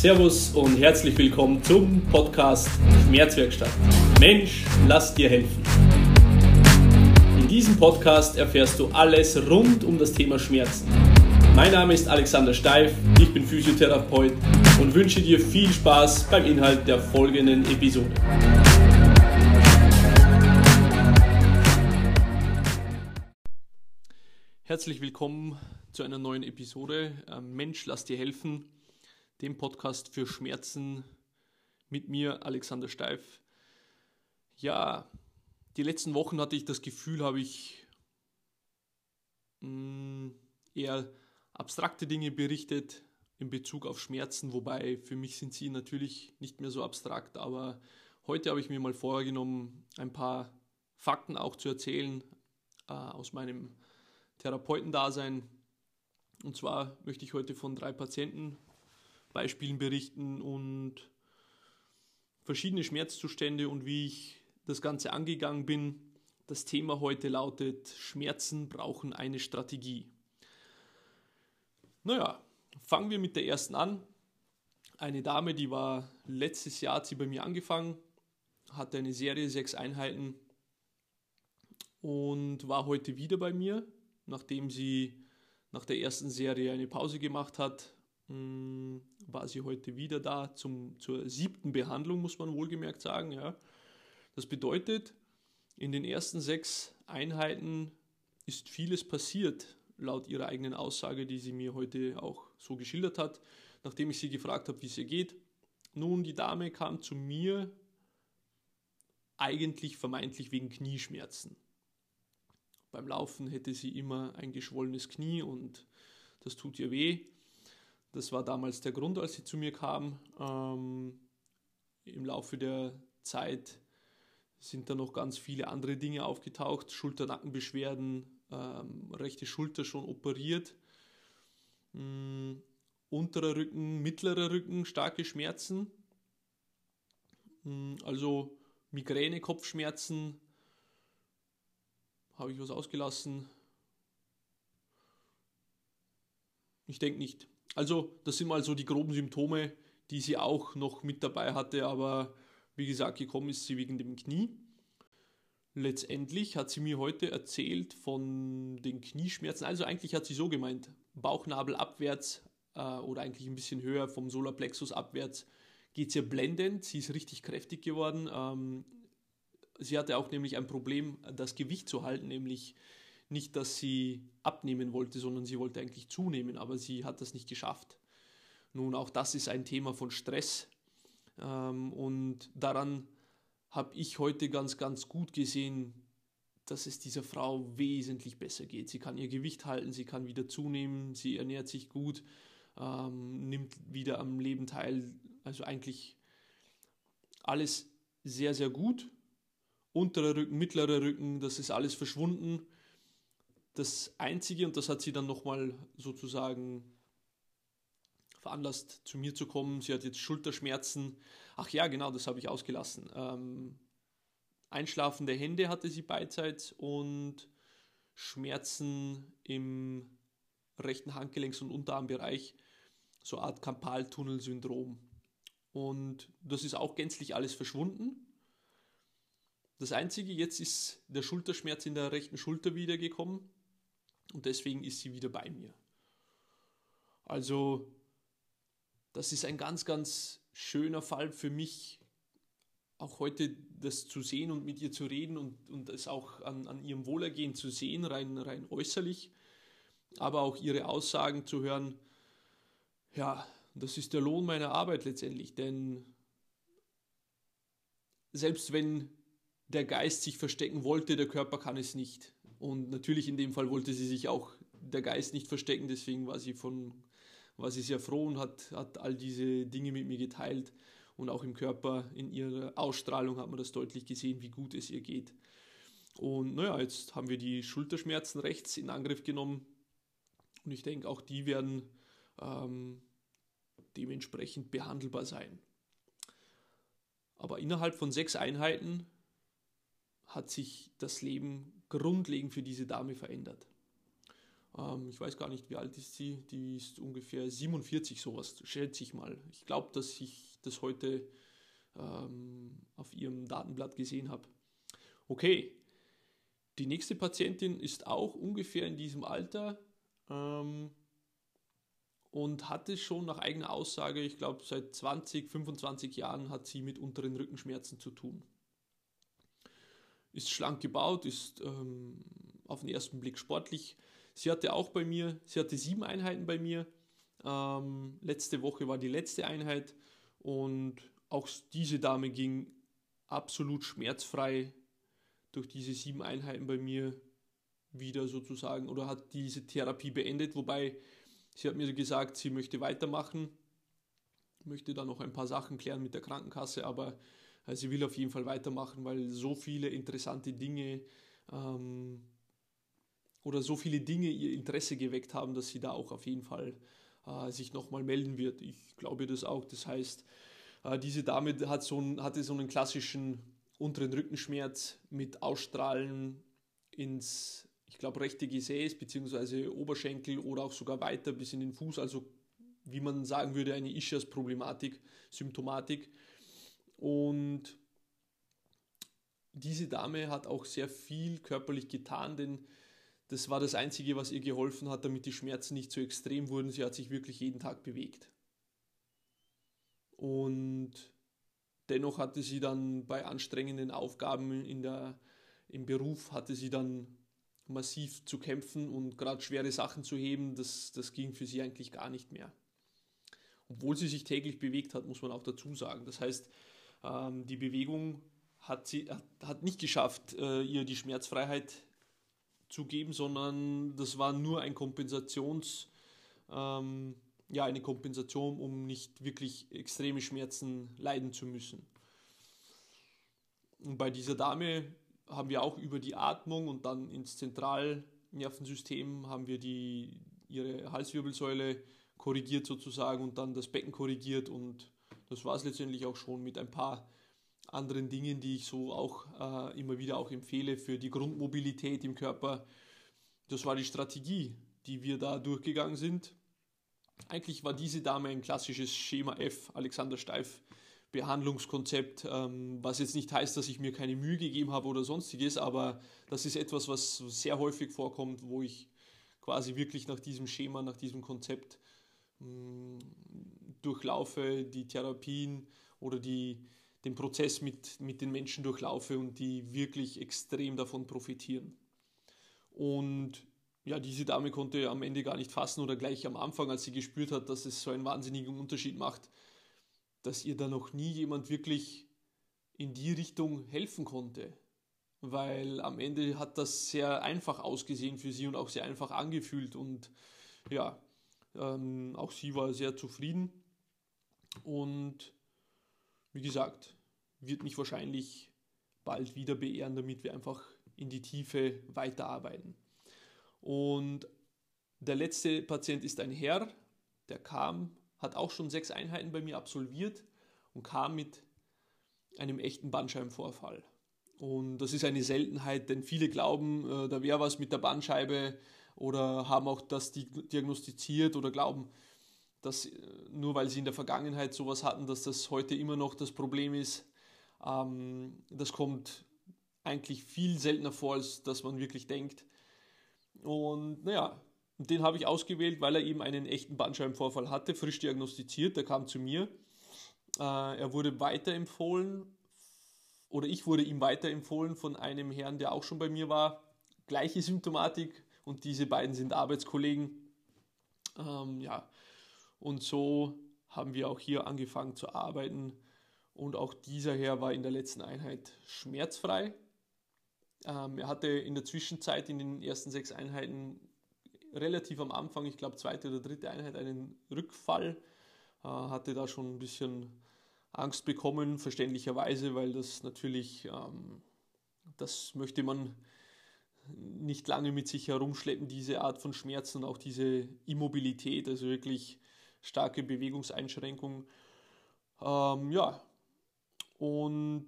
Servus und herzlich willkommen zum Podcast Schmerzwerkstatt. Mensch, lass dir helfen. In diesem Podcast erfährst du alles rund um das Thema Schmerzen. Mein Name ist Alexander Steif, ich bin Physiotherapeut und wünsche dir viel Spaß beim Inhalt der folgenden Episode. Herzlich willkommen zu einer neuen Episode. Ähm, Mensch, lass dir helfen, dem Podcast für Schmerzen mit mir, Alexander Steif. Ja, die letzten Wochen hatte ich das Gefühl, habe ich mm, eher abstrakte Dinge berichtet in Bezug auf Schmerzen, wobei für mich sind sie natürlich nicht mehr so abstrakt, aber heute habe ich mir mal vorgenommen, ein paar Fakten auch zu erzählen äh, aus meinem Therapeutendasein. Und zwar möchte ich heute von drei Patientenbeispielen berichten und verschiedene Schmerzzustände und wie ich das Ganze angegangen bin. Das Thema heute lautet, Schmerzen brauchen eine Strategie. Naja, fangen wir mit der ersten an. Eine Dame, die war letztes Jahr, hat sie bei mir angefangen, hatte eine Serie, sechs Einheiten und war heute wieder bei mir nachdem sie nach der ersten Serie eine Pause gemacht hat, mm, war sie heute wieder da zum, zur siebten Behandlung, muss man wohlgemerkt sagen. Ja. Das bedeutet, in den ersten sechs Einheiten ist vieles passiert, laut ihrer eigenen Aussage, die sie mir heute auch so geschildert hat, nachdem ich sie gefragt habe, wie es ihr geht. Nun, die Dame kam zu mir eigentlich vermeintlich wegen Knieschmerzen. Beim Laufen hätte sie immer ein geschwollenes Knie und das tut ihr weh. Das war damals der Grund, als sie zu mir kam. Ähm, Im Laufe der Zeit sind da noch ganz viele andere Dinge aufgetaucht. Schulter-Nackenbeschwerden, ähm, rechte Schulter schon operiert. Ähm, unterer Rücken, mittlerer Rücken, starke Schmerzen. Ähm, also Migräne, Kopfschmerzen, habe ich was ausgelassen? Ich denke nicht. Also, das sind mal so die groben Symptome, die sie auch noch mit dabei hatte, aber wie gesagt, gekommen ist sie wegen dem Knie. Letztendlich hat sie mir heute erzählt von den Knieschmerzen. Also eigentlich hat sie so gemeint, Bauchnabel abwärts äh, oder eigentlich ein bisschen höher vom Solarplexus abwärts geht es ihr blendend. Sie ist richtig kräftig geworden. Ähm, Sie hatte auch nämlich ein Problem, das Gewicht zu halten, nämlich nicht, dass sie abnehmen wollte, sondern sie wollte eigentlich zunehmen, aber sie hat das nicht geschafft. Nun, auch das ist ein Thema von Stress ähm, und daran habe ich heute ganz, ganz gut gesehen, dass es dieser Frau wesentlich besser geht. Sie kann ihr Gewicht halten, sie kann wieder zunehmen, sie ernährt sich gut, ähm, nimmt wieder am Leben teil. Also eigentlich alles sehr, sehr gut unterer Rücken, mittlerer Rücken, das ist alles verschwunden. Das Einzige, und das hat sie dann nochmal sozusagen veranlasst, zu mir zu kommen, sie hat jetzt Schulterschmerzen. Ach ja, genau, das habe ich ausgelassen. Ähm, einschlafende Hände hatte sie beidseits und Schmerzen im rechten Handgelenks- und Unterarmbereich, so eine Art Kampaltunnelsyndrom. Und das ist auch gänzlich alles verschwunden. Das Einzige, jetzt ist der Schulterschmerz in der rechten Schulter wiedergekommen und deswegen ist sie wieder bei mir. Also, das ist ein ganz, ganz schöner Fall für mich, auch heute das zu sehen und mit ihr zu reden und, und es auch an, an ihrem Wohlergehen zu sehen, rein, rein äußerlich, aber auch ihre Aussagen zu hören, ja, das ist der Lohn meiner Arbeit letztendlich, denn selbst wenn der Geist sich verstecken wollte, der Körper kann es nicht. Und natürlich in dem Fall wollte sie sich auch der Geist nicht verstecken, deswegen war sie von war sie sehr froh und hat, hat all diese Dinge mit mir geteilt. Und auch im Körper, in ihrer Ausstrahlung hat man das deutlich gesehen, wie gut es ihr geht. Und naja, jetzt haben wir die Schulterschmerzen rechts in Angriff genommen. Und ich denke, auch die werden ähm, dementsprechend behandelbar sein. Aber innerhalb von sechs Einheiten hat sich das Leben grundlegend für diese Dame verändert. Ähm, ich weiß gar nicht, wie alt ist sie. Die ist ungefähr 47, sowas, schätze ich mal. Ich glaube, dass ich das heute ähm, auf ihrem Datenblatt gesehen habe. Okay, die nächste Patientin ist auch ungefähr in diesem Alter ähm, und hatte schon nach eigener Aussage, ich glaube seit 20, 25 Jahren hat sie mit unteren Rückenschmerzen zu tun. Ist schlank gebaut, ist ähm, auf den ersten Blick sportlich. Sie hatte auch bei mir, sie hatte sieben Einheiten bei mir. Ähm, letzte Woche war die letzte Einheit und auch diese Dame ging absolut schmerzfrei durch diese sieben Einheiten bei mir wieder sozusagen oder hat diese Therapie beendet, wobei sie hat mir gesagt, sie möchte weitermachen, möchte da noch ein paar Sachen klären mit der Krankenkasse, aber äh, sie will auf jeden Fall weitermachen, weil so viele interessante Dinge ähm, oder so viele Dinge ihr Interesse geweckt haben, dass sie da auch auf jeden Fall äh, sich nochmal melden wird. Ich glaube das auch. Das heißt, äh, diese Dame hat so ein, hatte so einen klassischen unteren Rückenschmerz mit Ausstrahlen ins, ich glaube, rechte Gesäß bzw. Oberschenkel oder auch sogar weiter bis in den Fuß, also wie man sagen würde, eine Ischias-Problematik, Symptomatik. Und diese Dame hat auch sehr viel körperlich getan, denn das war das Einzige, was ihr geholfen hat, damit die Schmerzen nicht so extrem wurden. Sie hat sich wirklich jeden Tag bewegt. Und dennoch hatte sie dann bei anstrengenden Aufgaben in der, im Beruf, hatte sie dann massiv zu kämpfen und gerade schwere Sachen zu heben, das, das ging für sie eigentlich gar nicht mehr. Obwohl sie sich täglich bewegt hat, muss man auch dazu sagen. Das heißt, ähm, die Bewegung hat, sie, hat, nicht geschafft, äh, ihr die Schmerzfreiheit zu geben, sondern das war nur ein Kompensations, ähm, ja, eine Kompensation, um nicht wirklich extreme Schmerzen leiden zu müssen. Und bei dieser Dame haben wir auch über die Atmung und dann ins Zentralnervensystem haben wir die, ihre Halswirbelsäule korrigiert sozusagen und dann das Becken korrigiert und das war es letztendlich auch schon mit ein paar anderen Dingen, die ich so auch äh, immer wieder auch empfehle für die Grundmobilität im Körper. Das war die Strategie, die wir da durchgegangen sind. Eigentlich war diese Dame ein klassisches Schema F, Alexander Steif Behandlungskonzept, ähm, was jetzt nicht heißt, dass ich mir keine Mühe gegeben habe oder sonstiges, aber das ist etwas, was sehr häufig vorkommt, wo ich quasi wirklich nach diesem Schema, nach diesem Konzept mh, mm, durchlaufe, die Therapien oder die, den Prozess mit, mit den Menschen durchlaufe und die wirklich extrem davon profitieren. Und ja, diese Dame konnte am Ende gar nicht fassen oder gleich am Anfang, als sie gespürt hat, dass es so einen wahnsinnigen Unterschied macht, dass ihr da noch nie jemand wirklich in die Richtung helfen konnte. Weil am Ende hat das sehr einfach ausgesehen für sie und auch sehr einfach angefühlt. Und ja, ähm, auch sie war sehr zufrieden. Und wie gesagt, wird mich wahrscheinlich bald wieder beehren, damit wir einfach in die Tiefe weiterarbeiten. Und der letzte Patient ist ein Herr, der kam, hat auch schon sechs Einheiten bei mir absolviert und kam mit einem echten Bandscheibenvorfall. Und das ist eine Seltenheit, denn viele glauben, äh, da wäre was mit der Bandscheibe oder haben auch das diagnostiziert oder glauben, dass äh, nur weil sie in der Vergangenheit sowas hatten, dass das heute immer noch das Problem ist. Ähm, das kommt eigentlich viel seltener vor, als dass man wirklich denkt. Und naja, den habe ich ausgewählt, weil er eben einen echten Bandscheibenvorfall hatte, frisch diagnostiziert. Der kam zu mir. Äh, er wurde weiterempfohlen oder ich wurde ihm weiterempfohlen von einem Herrn, der auch schon bei mir war. Gleiche Symptomatik und diese beiden sind Arbeitskollegen. Ähm, ja, und so haben wir auch hier angefangen zu arbeiten. Und auch dieser Herr war in der letzten Einheit schmerzfrei. Ähm, er hatte in der Zwischenzeit in den ersten sechs Einheiten relativ am Anfang, ich glaube zweite oder dritte Einheit, einen Rückfall. Äh, hatte da schon ein bisschen Angst bekommen, verständlicherweise, weil das natürlich, ähm, das möchte man nicht lange mit sich herumschleppen, diese Art von Schmerzen und auch diese Immobilität, also wirklich starke Bewegungseinschränkung. Ähm, ja, und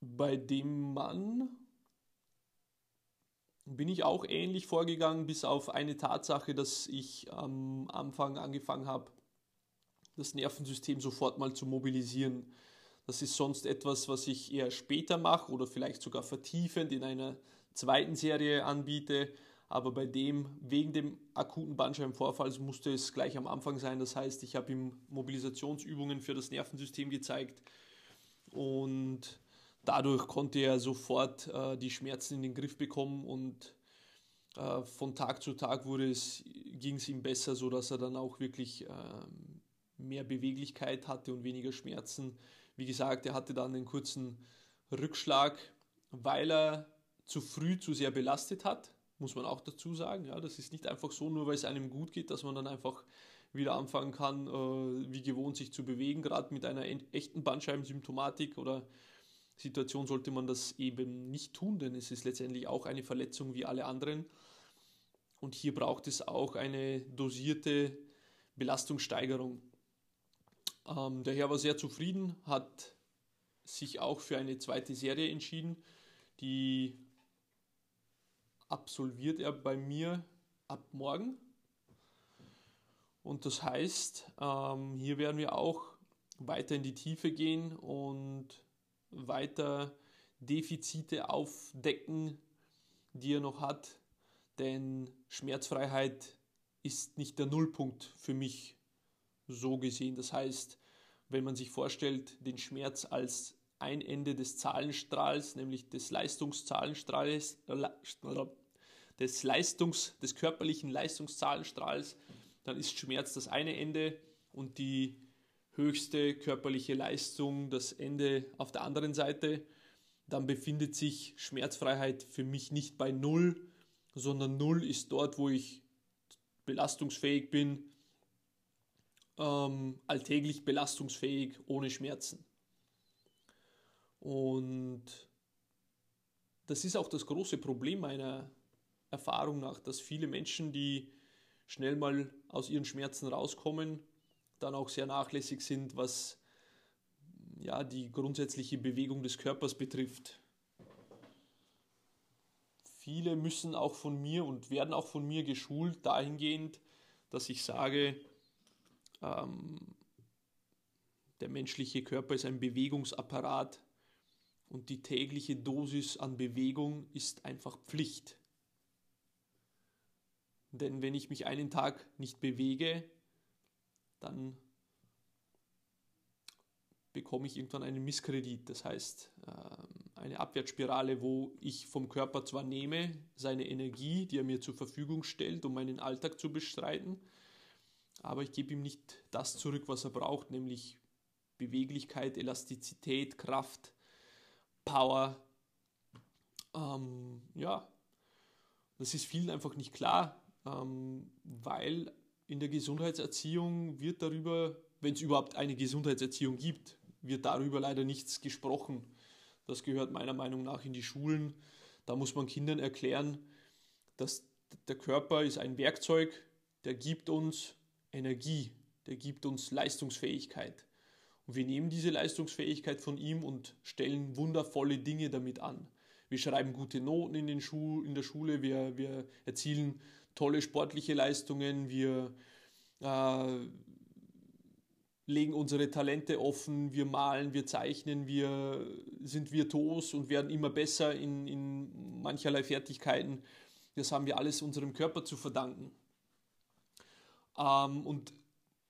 bei dem Mann bin ich auch ähnlich vorgegangen, bis auf eine Tatsache, dass ich am Anfang angefangen habe, das Nervensystem sofort mal zu mobilisieren. Das ist sonst etwas, was ich eher später mache oder vielleicht sogar vertiefend in einer zweiten Serie anbiete. Aber bei dem, wegen dem akuten Bandscheibenvorfall, musste es gleich am Anfang sein. Das heißt, ich habe ihm Mobilisationsübungen für das Nervensystem gezeigt und dadurch konnte er sofort äh, die Schmerzen in den Griff bekommen und äh, von Tag zu Tag ging es ihm besser, sodass er dann auch wirklich äh, mehr Beweglichkeit hatte und weniger Schmerzen. Wie gesagt, er hatte dann einen kurzen Rückschlag, weil er zu früh zu sehr belastet hat, muss man auch dazu sagen. Ja, das ist nicht einfach so, nur weil es einem gut geht, dass man dann einfach wieder anfangen kann, äh, wie gewohnt sich zu bewegen. Gerade mit einer echten Bandscheibensymptomatik oder Situation sollte man das eben nicht tun, denn es ist letztendlich auch eine Verletzung wie alle anderen. Und hier braucht es auch eine dosierte Belastungssteigerung. Ähm, der Herr war sehr zufrieden, hat sich auch für eine zweite Serie entschieden. Die absolviert er bei mir ab morgen. Und das heißt, ähm, hier werden wir auch weiter in die Tiefe gehen und weiter Defizite aufdecken, die er noch hat. Denn Schmerzfreiheit ist nicht der Nullpunkt für mich so gesehen. Das heißt, wenn man sich vorstellt, den Schmerz als ein Ende des Zahlenstrahls, nämlich des Leistungszahlenstrahls, des, Leistungs, des körperlichen Leistungszahlenstrahls, dann ist Schmerz das eine Ende und die höchste körperliche Leistung das Ende auf der anderen Seite. Dann befindet sich Schmerzfreiheit für mich nicht bei Null, sondern Null ist dort, wo ich belastungsfähig bin, ähm, alltäglich belastungsfähig, ohne Schmerzen. Und das ist auch das große Problem meiner Erfahrung nach, dass viele Menschen, die schnell mal aus ihren Schmerzen rauskommen, dann auch sehr nachlässig sind, was ja, die grundsätzliche Bewegung des Körpers betrifft. Viele müssen auch von mir und werden auch von mir geschult dahingehend, dass ich sage, ähm, der menschliche Körper ist ein Bewegungsapparat und die tägliche Dosis an Bewegung ist einfach Pflicht. Denn wenn ich mich einen Tag nicht bewege, dann bekomme ich irgendwann einen Misskredit. Das heißt, ähm, eine Abwärtsspirale, wo ich vom Körper zwar nehme, seine Energie, die er mir zur Verfügung stellt, um meinen Alltag zu bestreiten, aber ich gebe ihm nicht das zurück, was er braucht, nämlich Beweglichkeit, Elastizität, Kraft, Power. Ähm, ja, das ist vielen einfach nicht klar, weil in der Gesundheitserziehung wird darüber, wenn es überhaupt eine Gesundheitserziehung gibt, wird darüber leider nichts gesprochen. Das gehört meiner Meinung nach in die Schulen. Da muss man Kindern erklären, dass der Körper ist ein Werkzeug, der gibt uns Energie, der gibt uns Leistungsfähigkeit. Und wir nehmen diese Leistungsfähigkeit von ihm und stellen wundervolle Dinge damit an. Wir schreiben gute Noten in, Schu in der Schule, wir, wir erzielen tolle sportliche Leistungen, wir äh, legen unsere Talente offen, wir malen, wir zeichnen, wir sind virtuos und werden immer besser in, in mancherlei Fertigkeiten. Das haben wir alles unserem Körper zu verdanken. Ähm, und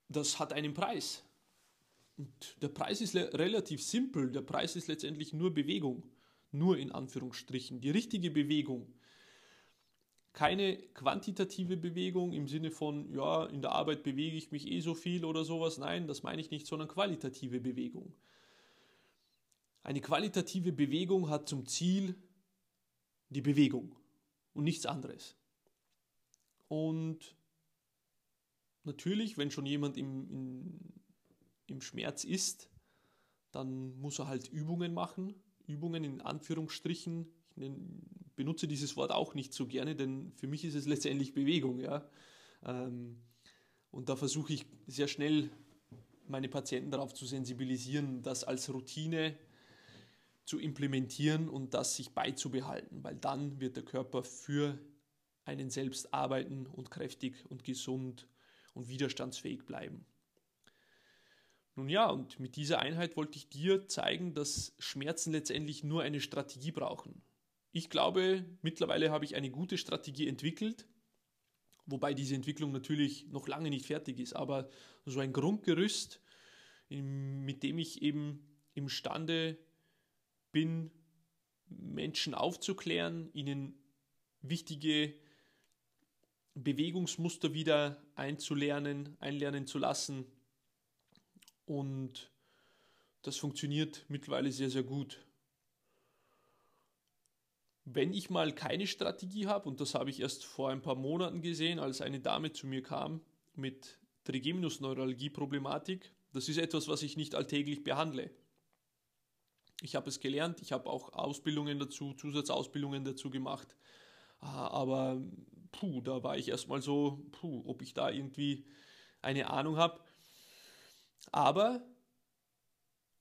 das hat einen Preis. Und der Preis ist relativ simpel. Der Preis ist letztendlich nur Bewegung. Nur in Anführungsstrichen. Die richtige Bewegung. Keine quantitative Bewegung im Sinne von, ja, in der Arbeit bewege ich mich eh so viel oder sowas. Nein, das meine ich nicht, sondern qualitative Bewegung. Eine qualitative Bewegung hat zum Ziel die Bewegung und nichts anderes. Und natürlich, wenn schon jemand im, in, im Schmerz ist, dann muss er halt Übungen machen. Übungen in Anführungsstrichen. Ich benutze dieses Wort auch nicht so gerne, denn für mich ist es letztendlich Bewegung. Ja? Ähm, und da versuche ich sehr schnell meine Patienten darauf zu sensibilisieren, das als Routine zu implementieren und das sich beizubehalten, weil dann wird der Körper für einen selbst arbeiten und kräftig und gesund und widerstandsfähig bleiben. Nun ja, und mit dieser Einheit wollte ich dir zeigen, dass Schmerzen letztendlich nur eine Strategie brauchen. Ich glaube, mittlerweile habe ich eine gute Strategie entwickelt, wobei diese Entwicklung natürlich noch lange nicht fertig ist, aber so ein Grundgerüst, mit dem ich eben imstande bin, Menschen aufzuklären, ihnen wichtige Bewegungsmuster wieder einzulernen, einlernen zu lassen. Und das funktioniert mittlerweile sehr, sehr gut. Wenn ich mal keine Strategie habe, und das habe ich erst vor ein paar Monaten gesehen, als eine Dame zu mir kam mit Trigeminusneuralgie-Problematik, das ist etwas, was ich nicht alltäglich behandle. Ich habe es gelernt, ich habe auch Ausbildungen dazu, Zusatzausbildungen dazu gemacht. Ah, aber puh, da war ich erstmal so, puh, ob ich da irgendwie eine Ahnung habe. Aber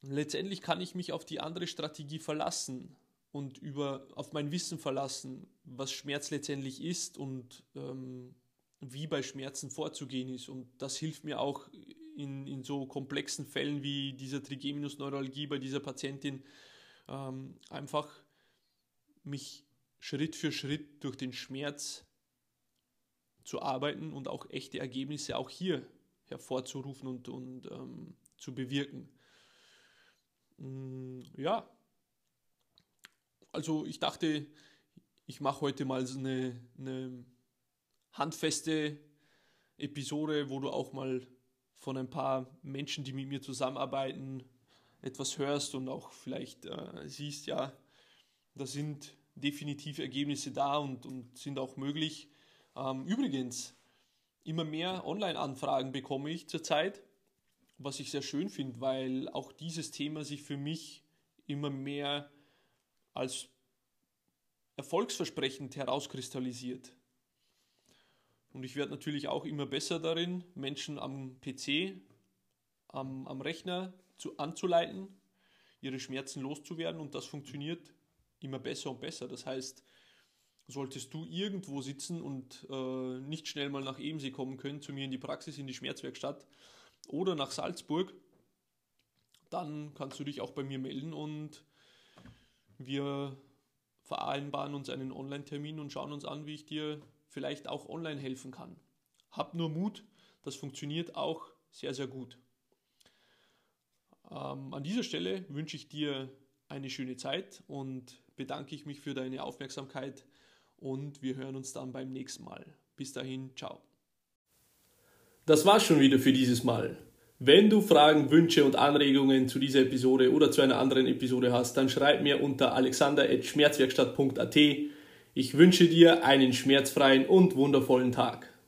letztendlich kann ich mich auf die andere Strategie verlassen und über, auf mein Wissen verlassen, was Schmerz letztendlich ist und ähm, wie bei Schmerzen vorzugehen ist. Und das hilft mir auch in, in so komplexen Fällen wie dieser Trigeminusneuralgie bei dieser Patientin ähm, einfach mich Schritt für Schritt durch den Schmerz zu arbeiten und auch echte Ergebnisse auch hier hervorzurufen und, und ähm, zu bewirken. Mm, ja, also ich dachte, ich mache heute mal so eine, eine handfeste Episode, wo du auch mal von ein paar Menschen, die mit mir zusammenarbeiten, etwas hörst und auch vielleicht äh, siehst, ja, da sind definitiv Ergebnisse da und, und sind auch möglich. Ähm, übrigens, immer mehr Online-Anfragen bekomme ich zurzeit, was ich sehr schön finde, weil auch dieses Thema sich für mich immer mehr als erfolgsversprechend herauskristallisiert. Und ich werde natürlich auch immer besser darin, Menschen am PC, am, am Rechner zu, anzuleiten, ihre Schmerzen loszuwerden. Und das funktioniert immer besser und besser. Das heißt, solltest du irgendwo sitzen und äh, nicht schnell mal nach Ebensee kommen können, zu mir in die Praxis, in die Schmerzwerkstatt oder nach Salzburg, dann kannst du dich auch bei mir melden und wir vereinbaren uns einen Online-Termin und schauen uns an, wie ich dir vielleicht auch online helfen kann. Hab nur Mut, das funktioniert auch sehr, sehr gut. Ähm, an dieser Stelle wünsche ich dir eine schöne Zeit und bedanke ich mich für deine Aufmerksamkeit und wir hören uns dann beim nächsten Mal. Bis dahin, ciao. Das war's schon wieder für dieses Mal. Wenn du Fragen, Wünsche und Anregungen zu dieser Episode oder zu einer anderen Episode hast, dann schreib mir unter alexander.schmerzwerkstatt.at. Ich wünsche dir einen schmerzfreien und wundervollen Tag.